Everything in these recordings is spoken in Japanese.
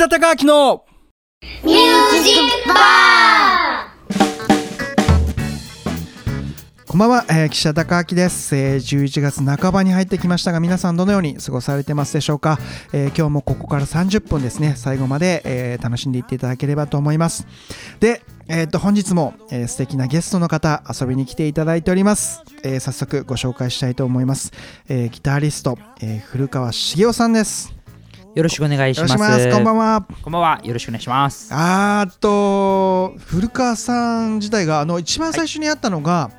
田孝明のミュージックバー。こんばんは、えー、岸田孝明です、えー、11月半ばに入ってきましたが皆さんどのように過ごされてますでしょうか、えー今日もここから30分ですね。最後まで、えー楽しんでいっていただければと思います。で、えー、と本日も、えー素敵なゲストの方遊びに来ていただいております、えー早速ご紹介したいと思います、えーギタリスト、えー古川茂雄さんです。よろしくお願いします。ますこんばんはこんばんは。よろしくお願いします。あーっと古川さん自体があの一番最初に会ったのが、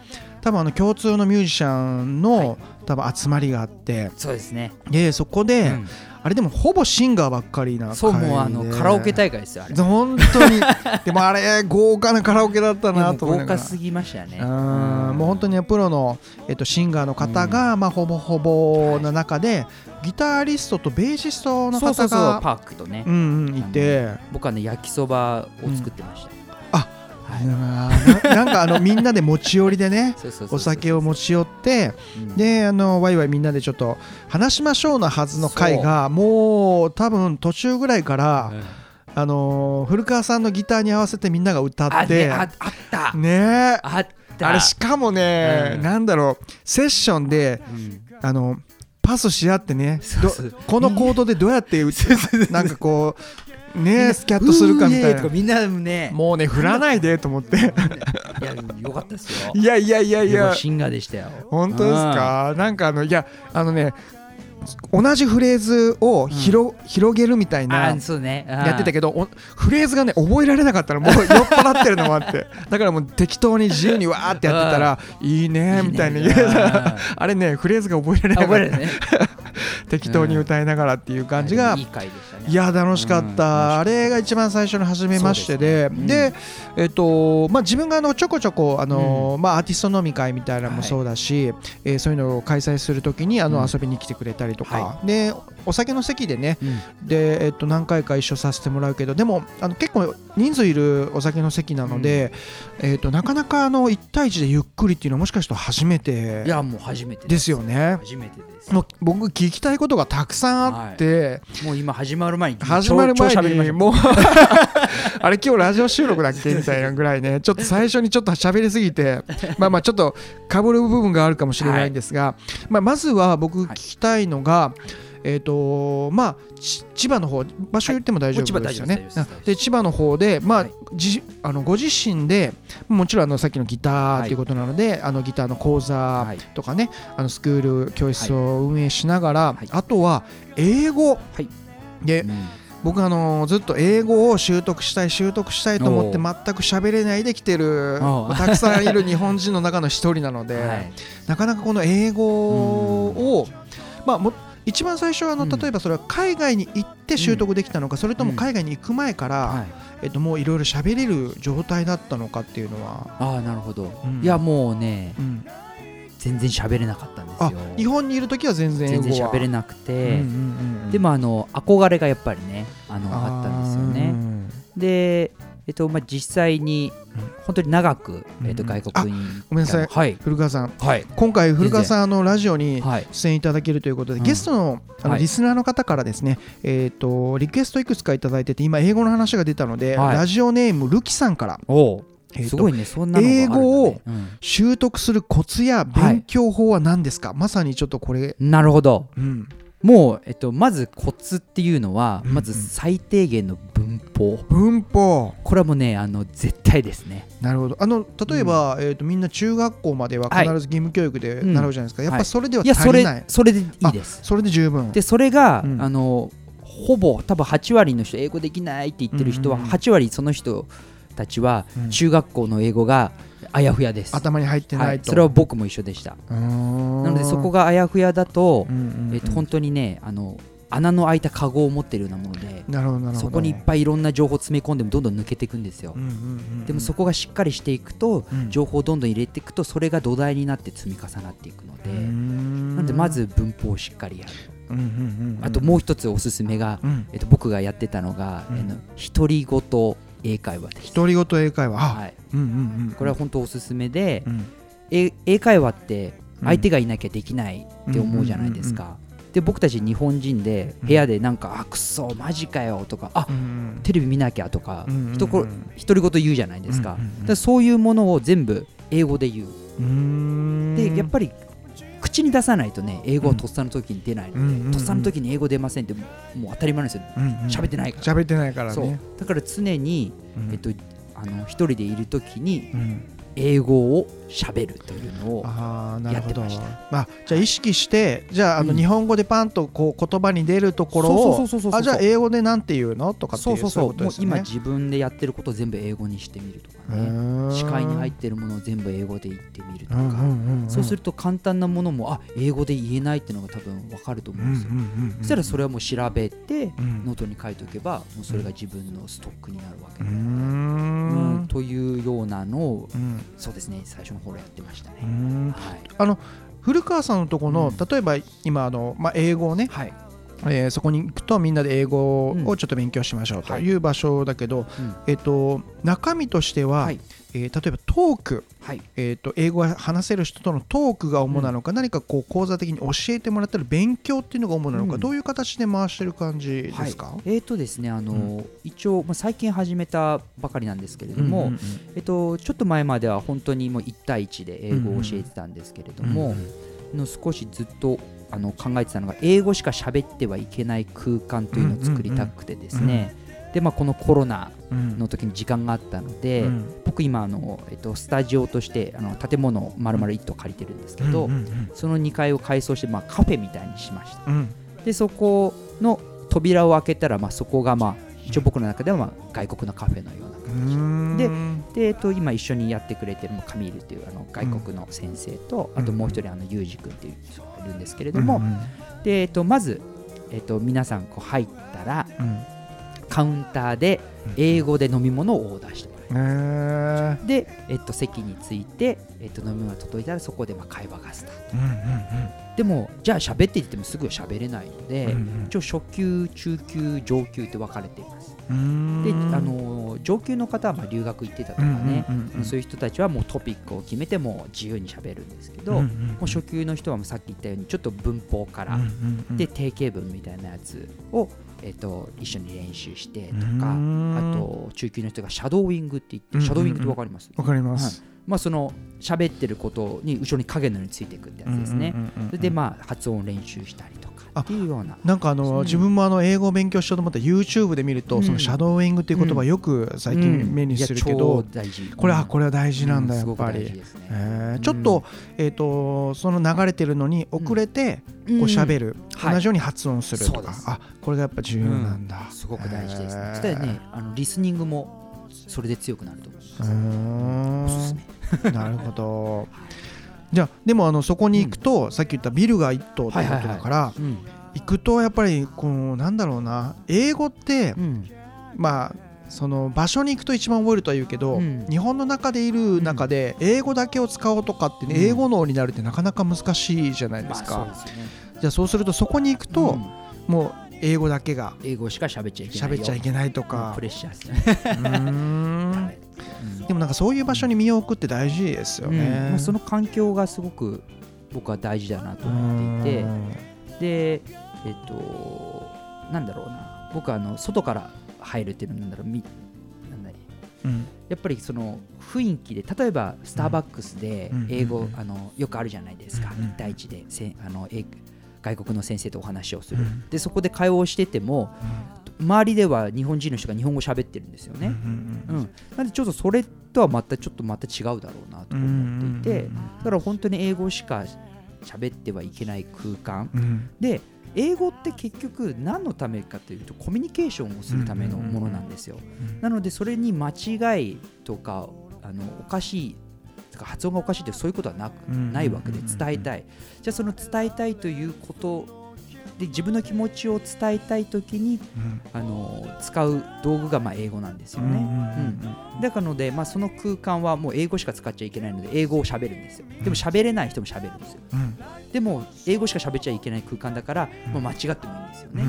多分あの共通のミュージシャンの、多分集まりがあってそうですね。でそこで、うんあれでもほぼシンガーばっかりなそうもうあのカラオケ大会ですよあれ。本当にでもあれ豪華なカラオケだったなと思豪華すぎましたね。うんもう本当にプロの、えっと、シンガーの方が、まあ、ほぼほぼな中で、ギタリストとベーシストのそうそうそう方がパークとね。うんうんいて、僕はね焼きそばを作ってました。あはいな なんかあのみんなで持ち寄りでねお酒を持ち寄ってうん。であのワイワイみんなでちょっと話しましょうなはずの回がもう多分途中ぐらいからうんあの古川さんのギターに合わせてみんなが歌あってねああった。ね。えあった。あれしかもね、うんなんだろうセッションでうん。あのパスし合ってねこのコードでどうやって打つなんかこうねスキャットするかみたいなみんなね。もうね振らないでと思っていやよかったですよ。いやいやいやいやシンガーでしたよ。本当ですか？なんかあのいやあのね同じフレーズを広,、広げるみたいあな。やってたけけどおフレーズがね覚えられなかったらもう 酔っ払ってるのもあって。だからもう適当に自由にわーってやってたらいいねみたいな。あれねフレーズが覚えられなかった。適当に歌いながらっていう感じがいや楽しかった、うん。あれが一番最初の初めましてでで,、えっとまあ、自分があのちょこちょこあの、まあ、アーティスト飲み会みたいなのもそうだし、えーそういうのを開催するときにあの、うん。遊びに来てくれたりとか、はでお酒の席でねうん。で、えっと、何回か一緒させてもらうけどでもあの結構人数いるお酒の席なので、えっと、なかなかあの1対1でゆっくりっていうのはもしかしたら初めていやもう初めてです。よね。初めてです。もう僕聞きたいことがたくさんあって、もう今始まる前に始まる前にもう あれ今日ラジオ収録だっけみたいなぐらいね。ちょっと最初にちょっと喋りすぎて まあまあちょっとかぶる部分があるかもしれないんですが、まあ、まずは僕聞きたいのが、えっ、とまあち千葉の方場所言っても大丈夫ですよね。もう千葉大丈夫で千葉の方で、まあはい。じあのご自身でもちろんあのさっきのギターということなので、あのギターの講座はい。とかね、あのスクール教室を運営しながら、はい。あとは英語、はい。でうん僕あのずっと英語を習得したい習得したいと思ってお全く喋れないで来てる たくさんいる日本人の中の一人なので、はい。なかなかこの英語を、まあも一番最初はあのうん。例えばそれは海外に行って習得できたのか、それとも海外に行く前から、はい。えっと、もういろいろ喋れる状態だったのかっていうのは、ああなるほど。うん。いやもうねうん全然喋れなかったんですあよ日本にいる時は全然英語は。全然喋れなくうんうんてうんうん。でもあの憧れがやっぱりねあのあったんですよね。でえっとまあ実際にうん。本当に長くうんえっと外国にごめんなさい。はい。古川さん。はい。今回古川さんあのラジオにはい出演いただけるということで、うんゲストのあのはい。リスナーの方からですね、えー、とリクエストいくつかいただいてて今英語の話が出たので、はい。ラジオネームルキさんから、えーとすごいねそんなのがあるんだね。英語をうん。習得するコツや勉強法は何ですか、まさにちょっとこれ、なるほど。うん、もう、えっと、まずコツっていうのは、うんまず最低限の文法。文法。これはもうねあの絶対ですね。なるほど。あの例えば、えー、とみんな中学校までは必ず義務教育で習うじゃないですか、やっぱそれではいやそ足りない、れそれでいいです。それで十分。でそれが、うん。あのほぼ多分8割の人英語できないって言ってる人は、うんうん。うん8割その人たちはうん。中学校の英語があやふやです、頭に入ってなはい。い、と、それは僕も一緒でした。ななのでそこがあやふやだと,、えっと本当にねあの穴の開いたカゴを持ってるようなものでなるほどそこにいっぱいいろんな情報詰め込んでもどんどん抜けていくんですよ、でもそこがしっかりしていくと、うん。情報をどんどん入れていくとそれが土台になって積み重なっていくので、ななんでま、ず文法をしっかりやる、あともう一つおすすめが、うん。えっと、僕がやってたのが、うん。あの独り言英会話です、独り言英会話。あ、はい、うんうんうん。これは本当おすすめで、うん。え英会話ってうん。相手がいなきゃできないって思うじゃないですか、で僕たち日本人で部屋でなんか「あくそマジかよ」とか「あうんテレビ見なきゃ」とかうんうんうん。ひとこ独り言言うじゃないですか,、うんうんうん。だからそういうものを全部英語で言う。うーん。でやっぱり口に出さないとね英語はとっさの時に出ないので、うんうんうん。とっさの時に英語出ませんってもう当たり前なんですよ喋ってないから喋ってないからね。だから常に、うん。えっと、あの一人でいる時にうん。英語を喋るというのをやってました。あじゃあ意識してじゃああのうん。日本語でパンとこう言葉に出るところをあじゃあ英語でなんて言うのとかっていそううそう。そうそう今自分でやってることを全部英語にしてみるとかうね視界に入ってるものを全部英語で言ってみるとか、そうすると簡単なものもあ英語で言えないっていうのが多分分かると思うんですよ、そしたらそれはもう調べて、ん。ノートに書いておけばもうそれが自分のストックになるわけで、ん。うんというようなのをうん。そうですね。最初の頃やってましたね、はい、古川さんのところの、うん。例えば今あの、まあ、英語をね、はい。えーそこに行くとみんなで英語をちょっと勉強しましょうという場所だけど、うん。えっと中身としては、はいえー例えばトーク、はい。えー、と英語が話せる人とのトークが主なのか、何かこう講座的に教えてもらったり勉強っていうのが主なのか、うん。どういう形で回してる感じですか、はい、えーとですねあの、う一応、まあ、最近始めたばかりなんですけれども、うんうんうん。えっと、ちょっと前までは本当にもう1対1で英語を教えてたんですけれども、の少しずっとあの考えてたのが英語しか喋ってはいけない空間というのを作りたくてですね、でまあ、このコロナうんの時に時間があったので、うん。僕今あの、えっと、スタジオとしてあの建物を丸々1棟借りてるんですけど、うんうんその2階を改装して、まあ、カフェみたいにしました。うん。でそこの扉を開けたら、まあ、そこが、まあ、一応僕の中では、まあ、外国のカフェのようなうーん。でで、えっと、今一緒にやってくれてるまあカミールというあの外国の先生と、うん。あともう一人あのユージ君っていう人がいるんですけれども、うん。でえっと、まず、えっと、皆さんこう入ったらうんカウンターで英語で飲み物をオーダーしてもらうえー。で、えっと、席に着いて、えっと、飲み物が届いたらそこでまあ会話がスタート。うんうんでもじゃあ喋って言ってもすぐ喋れないので、うんうん。一応初級中級上級って分かれています。うん。で、うんあの上級の方はまあ留学行ってたとかね、うんうんうんそういう人たちはもうトピックを決めてもう自由に喋るんですけど、うんうん。もう初級の人はもうさっき言ったようにちょっと文法から、うんうんうん。で定型文みたいなやつを、えっと一緒に練習してとか、うん。あと中級の人がシャドーイングって言って、うんうんうん。シャドーイングって分かります、わかりますまあ、その喋ってることに後ろに影のようについていくってやつですね、それでまあ発音を練習したりとかあっていうような。なんかあの自分もあの英語を勉強しようと思ったら YouTube で見ると、うん。そのシャドーイングっていう言葉よく最近目にするけど、これあこれは大事なんだ、うやっぱり。ちょっと,、えー、とその流れてるのに遅れてこう喋る、はい。同じように発音するとか、あこれがやっぱ重要なんだ、すごく大事ですね。そしたらね、あのリスニングもそれで強くなると思います。うーんおすすめ。なるほどじゃあでもあのそこに行くと、さっき言ったビルが一棟ということだから、うん。行くとやっぱりこうなんだろうな英語って、うん。まあその場所に行くと一番覚えるとは言うけど、うん日本の中でいる中で英語だけを使おうとかってね、うん英語脳になるってなかなか難しいじゃないですか、まあね。じゃあそうするとそこに行くと、うんもう英語だけが英語しか喋っちゃいけないよ。喋っちゃいけないとか。プレッシャーです。ね。でもなんかそういう場所に身を置くって大事ですようん。ね、まあその環境がすごく僕は大事だなと思っていて、で、えっと、なんだろうな、僕はあの外から入るっていうのはなんだろう、みなんだい。うん。やっぱりその雰囲気で例えばスターバックスでうん。英語、うん。あのよくあるじゃないですか、うん。1対1でせあの英外国の先生とお話をする、うん。でそこで会話をしてても周りでは日本人の人が日本語喋ってるんですよね、うんうんなんでちょっとそれとはまたちょっとまた違うだろうなと思っていて、だから本当に英語しか喋ってはいけない空間。うん。うんで英語って結局何のためかというとコミュニケーションをするためのものなんですよ。なのでそれに間違いとかあのおかしいとか発音がおかしいってそういうことはなくうんないわけで伝えたい。じゃあその伝えたいということで自分の気持ちを伝えたい時にうん。あの使う道具がまあ英語なんですよね。うんだからので、まあ、その空間はもう英語しか使っちゃいけないので英語を喋るんですよ。でも喋れない人も喋るんですよ。うん。でも英語しか喋っちゃいけない空間だから、うん。もう間違ってもいいんですよね、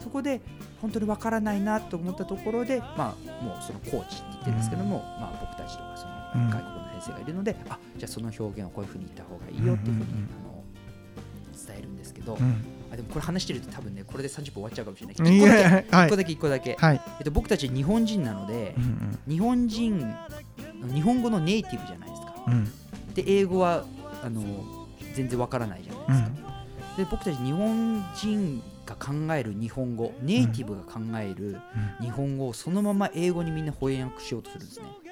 そこで本当にわからないなと思ったところで、まあ、もうそのコーチって言ってるんですけども、まあ、僕たちとかそのうん外国の先生がいるので、あじゃあその表現をこういうふうに言った方がいいよっていうふうに、うんうんうん。あの伝えるんですけど、うん。あでもこれ話してると多分ねこれで30分終わっちゃうかもしれない。い1個だけ。やはい。一個だけ一個だけ、はい。えっと、僕たち日本人なのでうんうん。日本人日本語のネイティブじゃないですか。うん。で英語はあの全然わからないじゃないですか、で僕たち日本人が考える日本語ネイティブが考える日本語をそのまま英語にみんな翻訳しようとするんですね、うんうんうんうん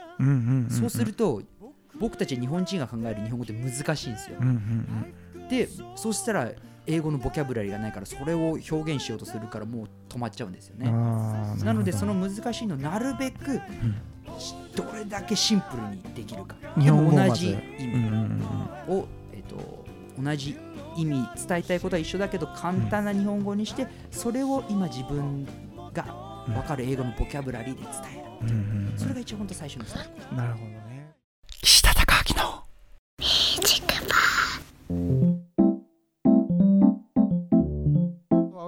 そうすると僕たち日本人が考える日本語って難しいんですよ。でそうしたら英語のボキャブラリーがないからそれを表現しようとするからもう止まっちゃうんですようんねなのでそるの難しいのをなるべくしどれだけシンプルにできるか。でも同じ意味を、えっと同じ意味伝えたいことは一緒だけど簡単な日本語にしてそれを今自分が分かる英語のボキャブラリーで伝えるうんうんうん。それが一番本当最初のスタートなるほどね。岸田隆明の。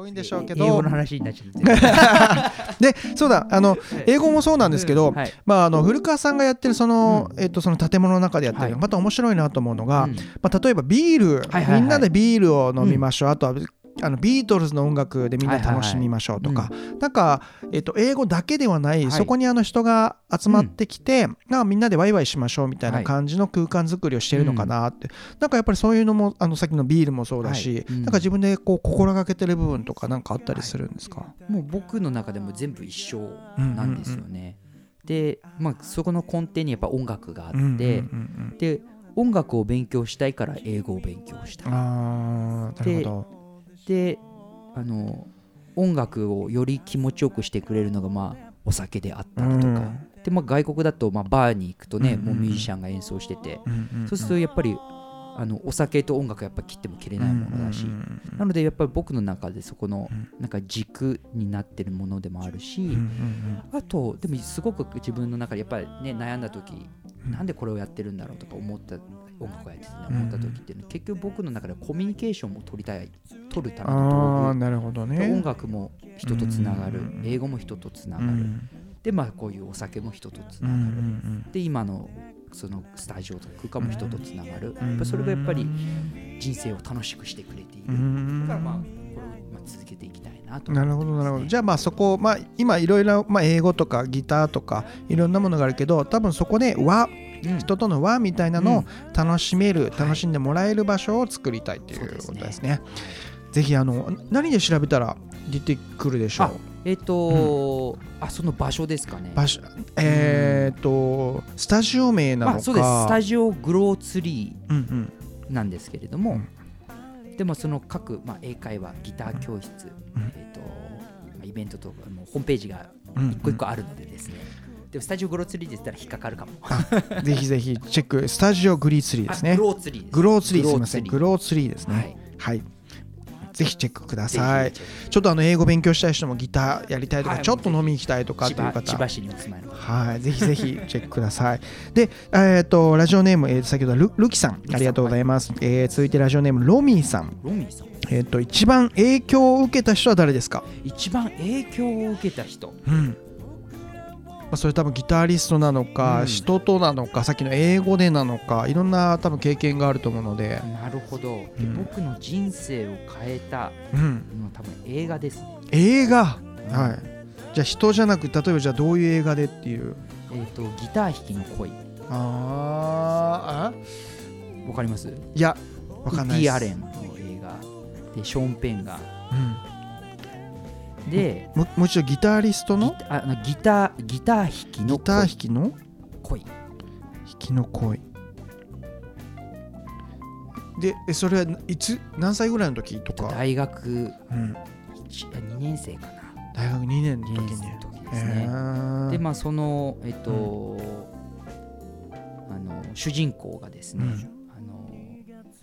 多いんでしょうけど。英語の話になっちゃって。でそうだあの英語もそうなんですけど、はい。まあ、あの古川さんがやってるその,、うえっとその建物の中でやってる、はい。また面白いなと思うのが、うん。まあ、例えばビール、はいはいはい。みんなでビールを飲みましょう、あとはあのビートルズの音楽でみんな楽しみましょうとか、はいなんか、えっと英語だけではない、はい。そこにあの人が集まってきて、なんかみんなでワイワイしましょうみたいな感じの空間作りをしてるのかなって、なんかやっぱりそういうのもあのさっきのビールもそうだし、なんか自分でこう心がけてる部分とかなんかあったりするんですか、もう僕の中でも全部一緒うんなんですよね。で、まあ、そこの根底にやっぱ音楽があって、で音楽を勉強したいから英語を勉強した。い。あーなるほど。であの音楽をより気持ちよくしてくれるのが、まあ、お酒であったりとか、うん。でまあ、外国だと、まあ、バーに行くとね、うんうんもうミュージシャンが演奏してて、うんんそうするとやっぱりあのお酒と音楽はやっぱ切っても切れないものだし、うんうんなのでやっぱり僕の中でそこのうん。なんか軸になってるものでもあるし、うんうんあとでもすごく自分の中でやっぱりね悩んだ時、うんなんでこれをやってるんだろうとか思った音楽をやってて思った時っていうのは結局僕の中ではコミュニケーションも取りたい取るためあの道あなるほど具、ね。音楽も人とつながる、うん。英語も人とつながる、うん。でまあこういうお酒も人とつながる、んで今のそのスタジオとか空間も人とつながる、うん。やっぱそれがやっぱり人生を楽しくしてくれている、うん。だからまあ続けていきたいなとなるほどなるほど。じゃゃあまあそこまあ今いろいろまあ英語とかギターとかいろんなものがあるけど多分そこで和人との和みたいなのを楽しめる、楽しんでもらえる場所を作りたいっていうことですね。ぜひあの何で調べたら出てくるでしょう？えっ、と、あその場所ですかね。場所えっ、とスタジオ名なのか。あそうです。スタジオグローツリうんうん。ーなんですけれども、うんでもその各、まあ、英会話ギター教室、うんえっ、と、まあ、イベントとかもホームページがうん一個一個あるのでですね、でもスタジオグローツリーで言ったら引っかかるかもぜひぜひチェックスタジオグリーツリーですねあグ。ローツリーですグローツリーすみません。ググロローツリーですーツリーね。はい。ぜひチェックくださはいい。ちょっとあの英語勉強したい人もギターやりたいとか、はいちょっと飲みに行きたいとかって千いう方。葉千葉市にお住まいの方はい、ぜひぜひチェックください。で、えっ、と、ラジオネーム、えー先ほどルルキさん、ありがとうございます。えー続いてラジオネーム、ロミーさん。ロミーさんえっ、と、一番影響を受けた人は誰ですか？一番影響を受けた人うん。まあ、それ多分ギタリストなのか、うん。人となのか、さっきの英語でなのか、いろんな多分経験があると思うので、なるほど、でうん。僕の人生を変えたうん。のは多分映画ですね。映画？はい。じゃあ人じゃなく、例えばじゃあどういう映画でっていう？えっ、とギター弾きの恋。あーあ？わかります？いや、わかんないです。ウッディ・アレンの映画でショーン・ペンがうんでももう一度ギタリストギのタあのギターギター弾きのギター弾きの？恋弾きの恋でえそれはいつ？何歳ぐらいの時とか、大学うん、2年生かな。大学2年の2時に年生の時ですへねー。でまあそのえっと、あの主人公がですね、うん。あの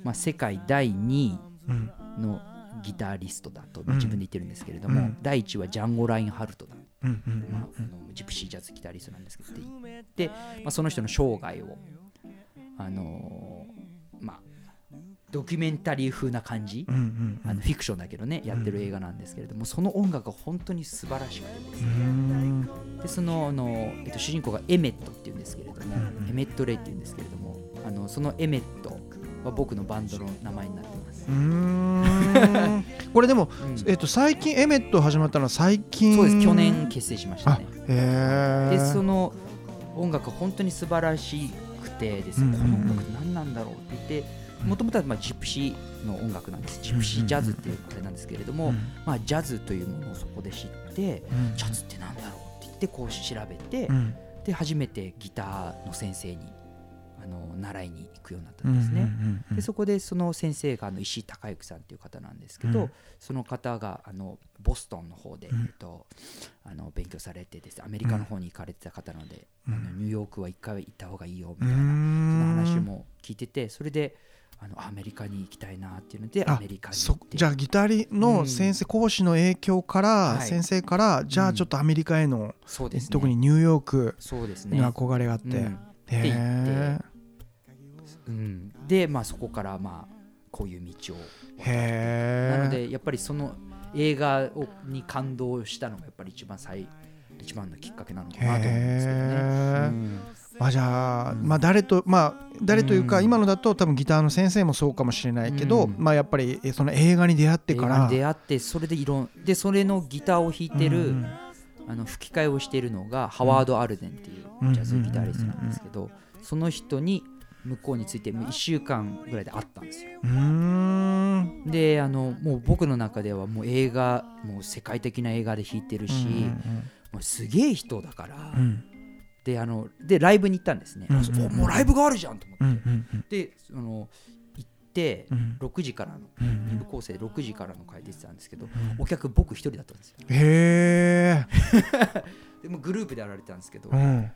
まあ、世界第2位うんのギタリストだとうん。自分で言ってるんですけれども、うん。第1はジャンゴ・ラインハルトだ、うんうんまあ、あのジプシージャズギタリストなんですけどで、まあ、その人の生涯をあのまあドキュメンタリー風な感じ、うんうんうん。あのフィクションだけどねやってる映画なんですけれども、その音楽が本当に素晴らしくてですうね、ん。でそのあの、えっと、主人公がエメットっていうんですけれども、エメット・レイっていうんですけれどもあのそのエメットは僕のバンドの名前になってますうーん。これでも、うん。えっと最近エメット始まったのは最近。そうです。去年結成しましたね。でその音楽本当に素晴らしくてですね、うんうんうん。この音楽何なんだろうって言ってもともとはまあジプシーの音楽なんです。ジプシージャズっていうあれなんですけれども、まあ、ジャズというものをそこで知ってジャズってなんだろうって言ってこう調べて、うん。で初めてギターの先生にあの習いに行くようになったんですね。うんうんうんうんでそこでその先生があの石井孝之さんっていう方なんですけど、うん。その方があのボストンの方で、うん。えっと、あの勉強されてです。ねアメリカの方に行かれてた方なので、うん。あのニューヨークは一回は行った方がいいよみたいな、そのん話も聞いててそれであのアメリカに行きたいなっていうのでアあメリカに行そってじゃあギタリの先生、講師の影響から、はい。先生からじゃあちょっとアメリカへの、そうですね。特にニューヨークそうですね。に憧れがあって、うんへでえうん、で、まあ、そこからまあこういう道を。なのでやっぱりその映画をに感動したのがやっぱり一番最一番のきっかけなのかなと思うんですけどね。まあじゃあ、うん。まあ誰とまあ誰というか、うん。今のだと多分ギターの先生もそうかもしれないけど、うん。まあやっぱりえその映画に出会ってから。映画に出会ってそれでいろんでそれのギターを弾いてる、うんあの吹き替えをしているのがハワード・アルデンっていうジャズギタリストなんですけどその人に向こうについてもう1週間ぐらいで会ったんですよ。であのもう僕の中ではもう映画もう世界的な映画で弾いてるし、もうすげえ人だから、うん。うんであのでライブに行ったんですね、うんうんうん。おもうライブがあるじゃんと思って、うんうんうん。でそのてうん。6時からのうん。2部構成で6時からの回出てたんですけど、ん。お客僕一人だったんですよ。へえ でもうグループでやられてたんですけど、でうん。あ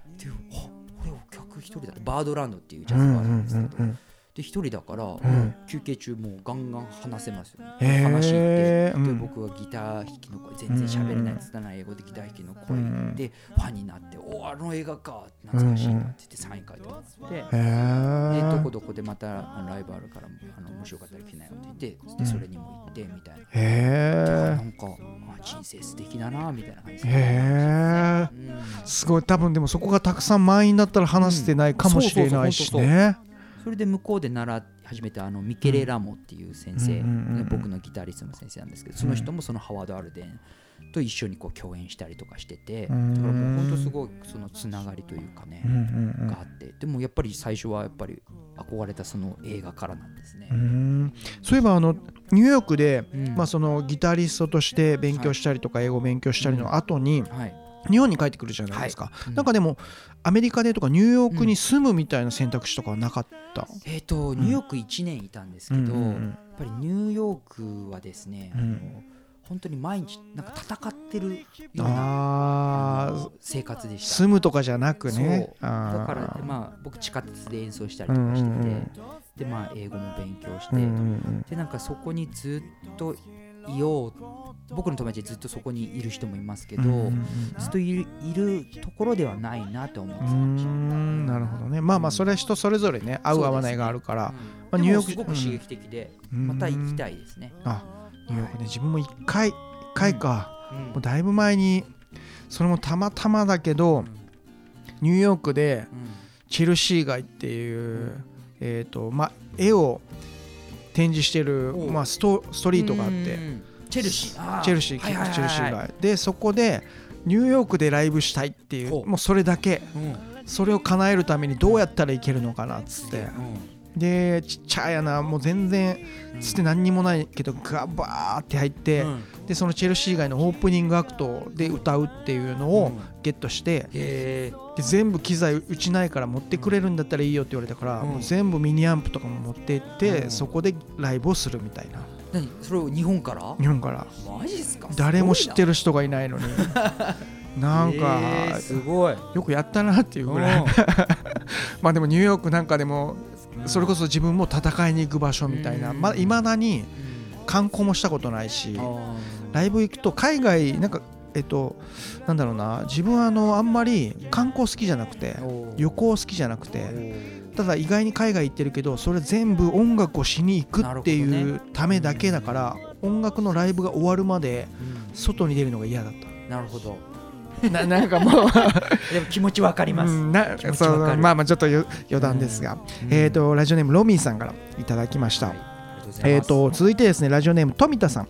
俺お客一人だバードランドっていうジうャズバーなんですけど、うんで一人だから、ん。休憩中もうガンガン話せますよ、ね。話して、でうん。僕はギター弾きの声全然喋れない拙い英語でギター弾きの声うん。でファンになって「おあの映画か懐かしいな」って言ってサイン書いてもらって。へでえどこどこでまたライブあるからあの面白かったら来なよって言ってでそれにも行ってみたいな、へなんかあ人生素敵だなみたいな感じえへえうん。すごい。多分でもそこがたくさん満員だったら話してないかもしれないしうんそうそうねそれで向こうで習い始めたあのミケレ・ラモっていう先生、僕のギタリストの先生なんですけどその人もそのハワード・アルデンと一緒にこう共演したりとかしてて、うん。だからもう本当すごいそのつながりというかね、があってでもやっぱり最初はやっぱり憧れたその映画からなんですね。う。ん。そういえばあのニューヨークで、うん。まあ、そのギタリストとして勉強したりとか英語勉強したりの後にはい、日本に帰ってくるじゃないですか、うん。なんかでもアメリカでとかニューヨークに住むみたいな選択肢とかはなかった、えっ、とニューヨーク1年いたんですけど、うん。うん。うんやっぱりニューヨークはですね、うん。あの本当に毎日なんか戦ってるような生活でした。住むとかじゃなくね。だからまあ僕地下鉄で演奏したりとかしてて、うんうん。うんでまあ英語も勉強して、うんうん。でなんかそこにずっといよう僕の友達でずっとそこにいる人もいますけど、ずっといるいるところではないなと思ってうたなるほどね。まあまあそれは人それぞれね合う合わないがあるから、うん。まあでニューヨークもすごく刺激的で、うん。また行きたいですね。あニューヨークね自分も一回一回か、うん。もうだいぶ前にそれもたまたまだけど、ニューヨークでうん。チェルシー街っていう、えーとまあ、絵を展示してる、まあ、ストストリートがあって、うん。チェルシー。あチェルシー、はいはいはいはい。チェルシー街でそこでニューヨークでライブしたいっていほう。うもうそれだけ。うん。それを叶えるためにどうやったらいけるのかなっつってでちっちゃいなもう全然つって何にもないけどガバーって入って、うん。でそのチェルシー街のオープニングアクトで歌うっていうのをゲットして、へで全部機材うちないから持ってくれるんだったらいいよって言われたから、うん。もう全部ミニアンプとかも持って行って、うん。そこでライブをするみたいな。何？それを日本から？日本から。マジっすか？誰も知ってるる人がいないのに。な。んか、すごい。よくやったなっていうぐらい。まあでもニューヨークなんかでもそれこそ自分も戦いに行く場所みたいな。うん。まだいまだに観光もしたことないしあライブ行くと海外なんかえっとなんだろうな。自分はあのあんまり観光好きじゃなくて旅行好きじゃなくてただ意外に海外行ってるけどそれ全部音楽をしに行くっていうためだけだから音楽のライブが終わるまで外に出るのが嫌だっうんなるほど。たな なんかもう。でも気持ちわかります。うんなまあまあちょっとよ余談ですが、えー、とラジオネームロミーさんからいただきました、はい。えー、と続いてですねラジオネーム富田さん、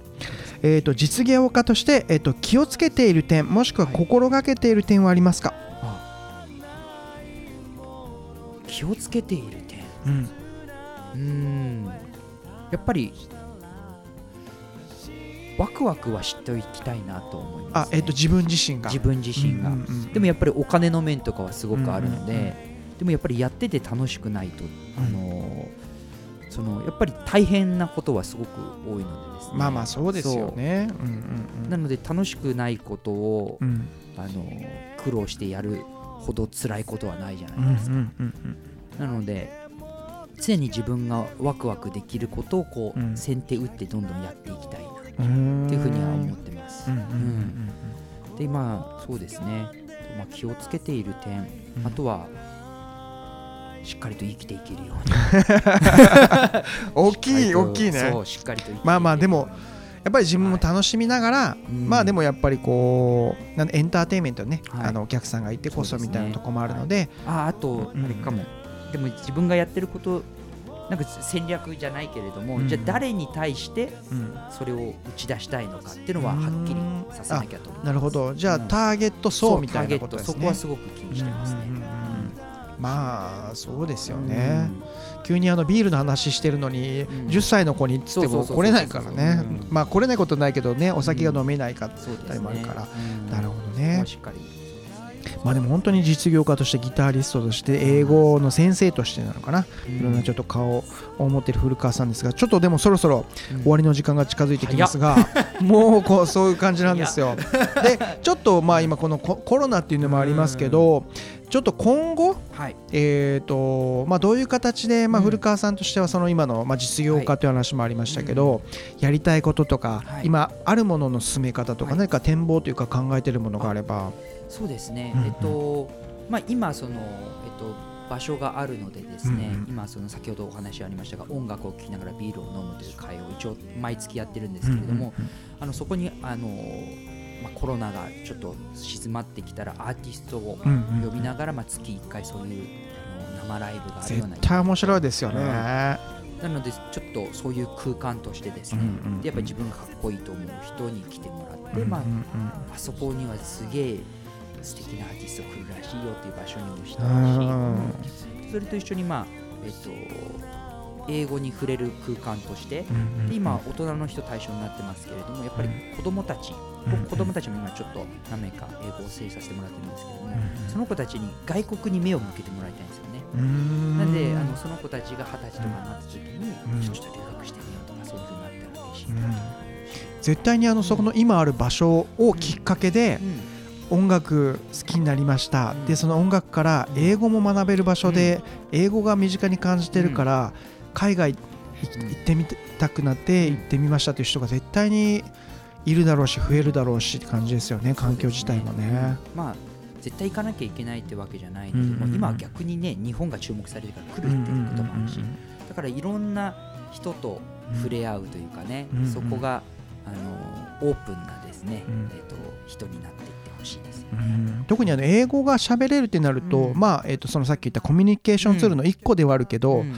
えー、と実業家として、えー、と気をつけている点もしくははい。心がけている点はありますか、気をつけている点。うん。うーん。やっぱりワクワクはしていきたいなと思います、ね。あえー、と自分自身が。自分自身が。うんうんうん。でもやっぱりお金の面とかはすごくあるので、うんうんうん。でもやっぱりやってて楽しくないと、あのーそのやっぱり大変なことはすごく多いのでですね。まあまあそうですよね。う。んうんそうなので楽しくないことを、うん。うんあのー苦労してやるほど辛いことはないじゃうんないですか、うんうん。なので常に自分がワクワクできることをこう、うん。先手打ってどんどんやっていきたいっていうふうには思ってます、うんうんうんでまあそうですね、まあ、気をつけている点、うん。あとはしっかりと生きていけるように。大きい大きいね。そうしっかりとまあまあでもやっぱり自分も楽しみながら、うん。まあでもやっぱりこうなんでエンターテインメントね、はい。あのお客さんがいてこそみたいなとこもあるので。ああとうん。あれかも、でも自分がやってることなんか戦略じゃないけれども、うん。じゃあ誰に対してうん。それを打ち出したいのかっていうのははっきりさせなきゃと思うなるほど。じゃあ、うん。ターゲット層みたいなことですね。そこはすごく気にしてますね、まあそうですようん。ね、急にあのビールの話してるのに、うん。10歳の子にっつっても来れないからね。うんまあ来れないことないけどねお酒が飲めないか、そうですねたりもあるから。うん。なるほどね。はしっかりまあでも本当に実業家としてギタリストとして英語の先生としてなのかな、いろんなちょっと顔を持ってる古川さんですがちょっとでもそろそろうん。終わりの時間が近づいてきますが、もうこうそういう感じなんですよ。でちょっとまあ今このココロナっていうのもありますけどちょっと今後はい。えーとまあ、どういう形で、まあ、うん。古川さんとしてはその今の、まあ、実業家という話もありましたけど、やりたいこととか、はい。今あるものの進め方とか、はい。何か展望というか考えているものがあれば、そうですね、うんうん。えっとまあ、今その、えっと、場所があるのでですね、うんうん。今その先ほどお話ありましたが音楽を聴きながらビールを飲むという会を一応毎月やってるんですけれども、あのそこにあの、まあ、コロナがちょっと静まってきたらアーティストをうんうんうん。呼びながら、まあ、月1回そういうあの生ライブがあるような。絶対面白いですよね。なのでちょっとそういう空間としてですね、うんうんでやっぱり自分がかっこいいと思う人に来てもらって、まあうんうんうん。あそこにはすげえ素敵なアーティスト来るらしいよっていう場所にもしてうん。ほしい、それと一緒にまあえっと英語に触れる空間として、今大人の人対象になってますけれどもやっぱり子供たち、うん僕子供たちも今ちょっと何名か英語を整理させてもらってるんですけれども、うんその子たちに外国に目を向けてもらいたいんですよね、うん。なんであのその子たちが二十歳とかになった時に、うん。ちょっと留学してみようとかそういうふうになったら嬉しいな、うん。絶対にあのそこの今ある場所をきっかけで音楽好きになりました、うんでその音楽から英語も学べる場所で、英語が身近に感じてるから、海外行ってみたくなって行ってみましたという人が絶対にいるだろうし増えるだろうしって感じですよね環境自体もね。まあ絶対行かなきゃいけないってわけじゃないので、う。んうん。今は逆にね日本が注目されるから来るっていうこともあるし、だからいろんな人と触れ合うというかね、うんうん。そこがあのオープンなですね、うん。えっと人になっていってほしいですね。ん。特にあの英語が喋れるってなると、うん。まあえっとそのさっき言ったコミュニケーションツールの一個ではあるけど、うん。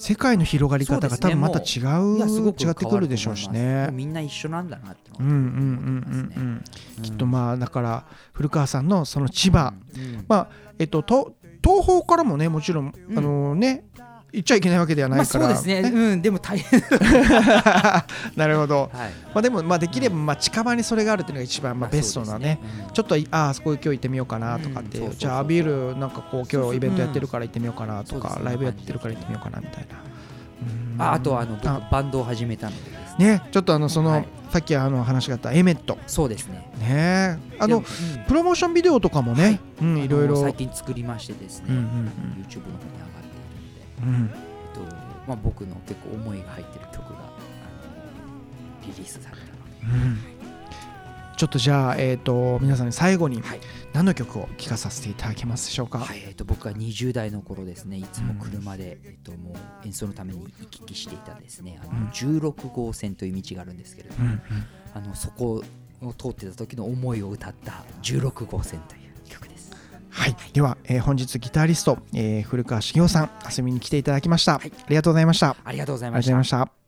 世界の広がり方が多分また違う、いやすごく違ってくるでしょうしね。みんな一緒なんだなってうんうんうんうん。うん、きっとまあだから古川さんのその千葉、うん。まあえっとと東方からもねもちろん。あのね行っちゃいけないわけではなまあいから、そうですね、うん、でも大変、なるほど、はい。まあ、でもまあできればまあ近場にそれがあるっていうのが一番まあベストなね,、ちょっとああそこ今日行ってみようかなとかって、うん。じゃあビールなんかこう今日イベントやってるから行ってみようかなとか、そうですね。ライブやってるから行ってみようかなみたいな。うん。ああとあのバンドを始めたのでね。ねちょっとあのその、はい。さっきあの話があったエメット。そうですね。ね。あのでうん。プロモーションビデオとかもね、うんいろいろ。最近作りましてですね、うんうんうん。YouTube の方にうん。えっとまあ、僕の結構思いが入ってる曲があのリリースされたので、うん。ちょっとじゃあ、えー、と皆さんに最後にはい。何の曲を聴かさせていただけますでしょうか、はいえっと僕が20代の頃ですね。いつも車で、えっともう演奏のために行き来していたですね。あのうん。16号線という道があるんですけれども、うんうん。あのそこを通ってた時の思いを歌った16号線という。はい、では、えー本日ギタリスト、えー古川茂雄さん遊びに来ていただきました、はい。ありがとうございました。あありがとうございま。した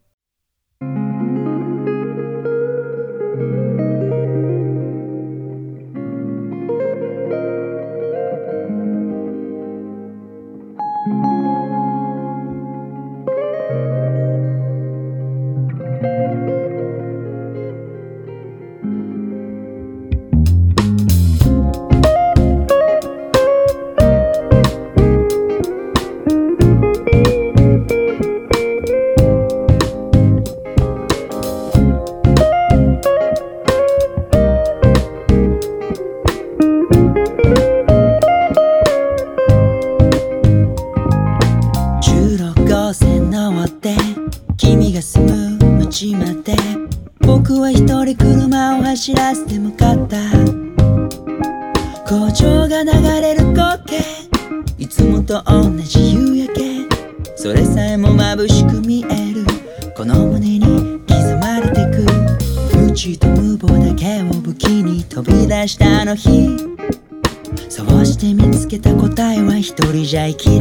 Jaiki.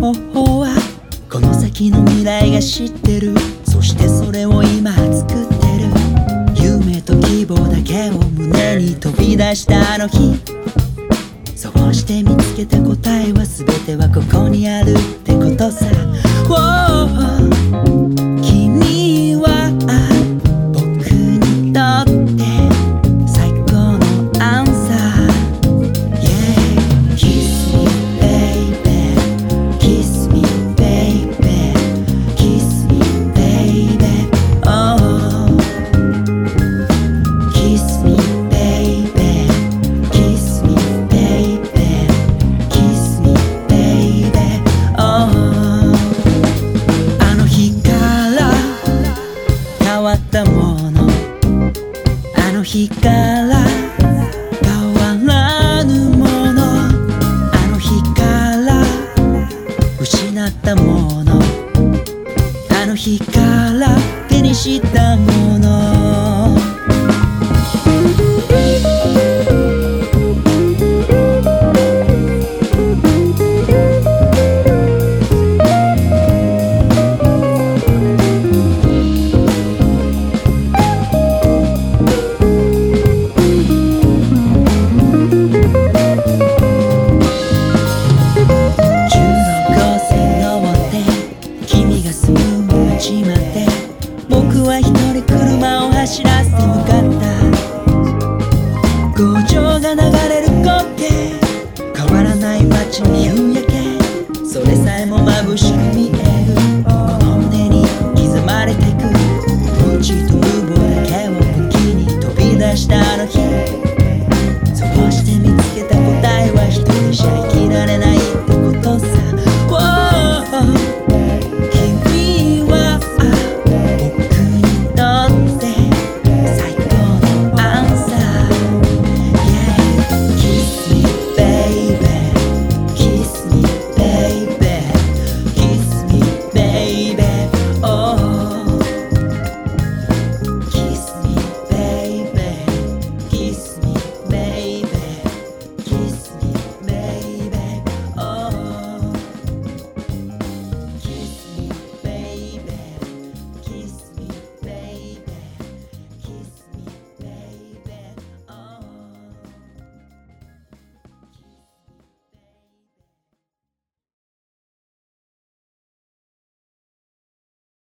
方はこの先の未来が知ってる。そしてそれを今作ってる。夢と希望だけを胸に飛び出したあの日。そうして見つけた答えは全てはここにあるってことさ、君した。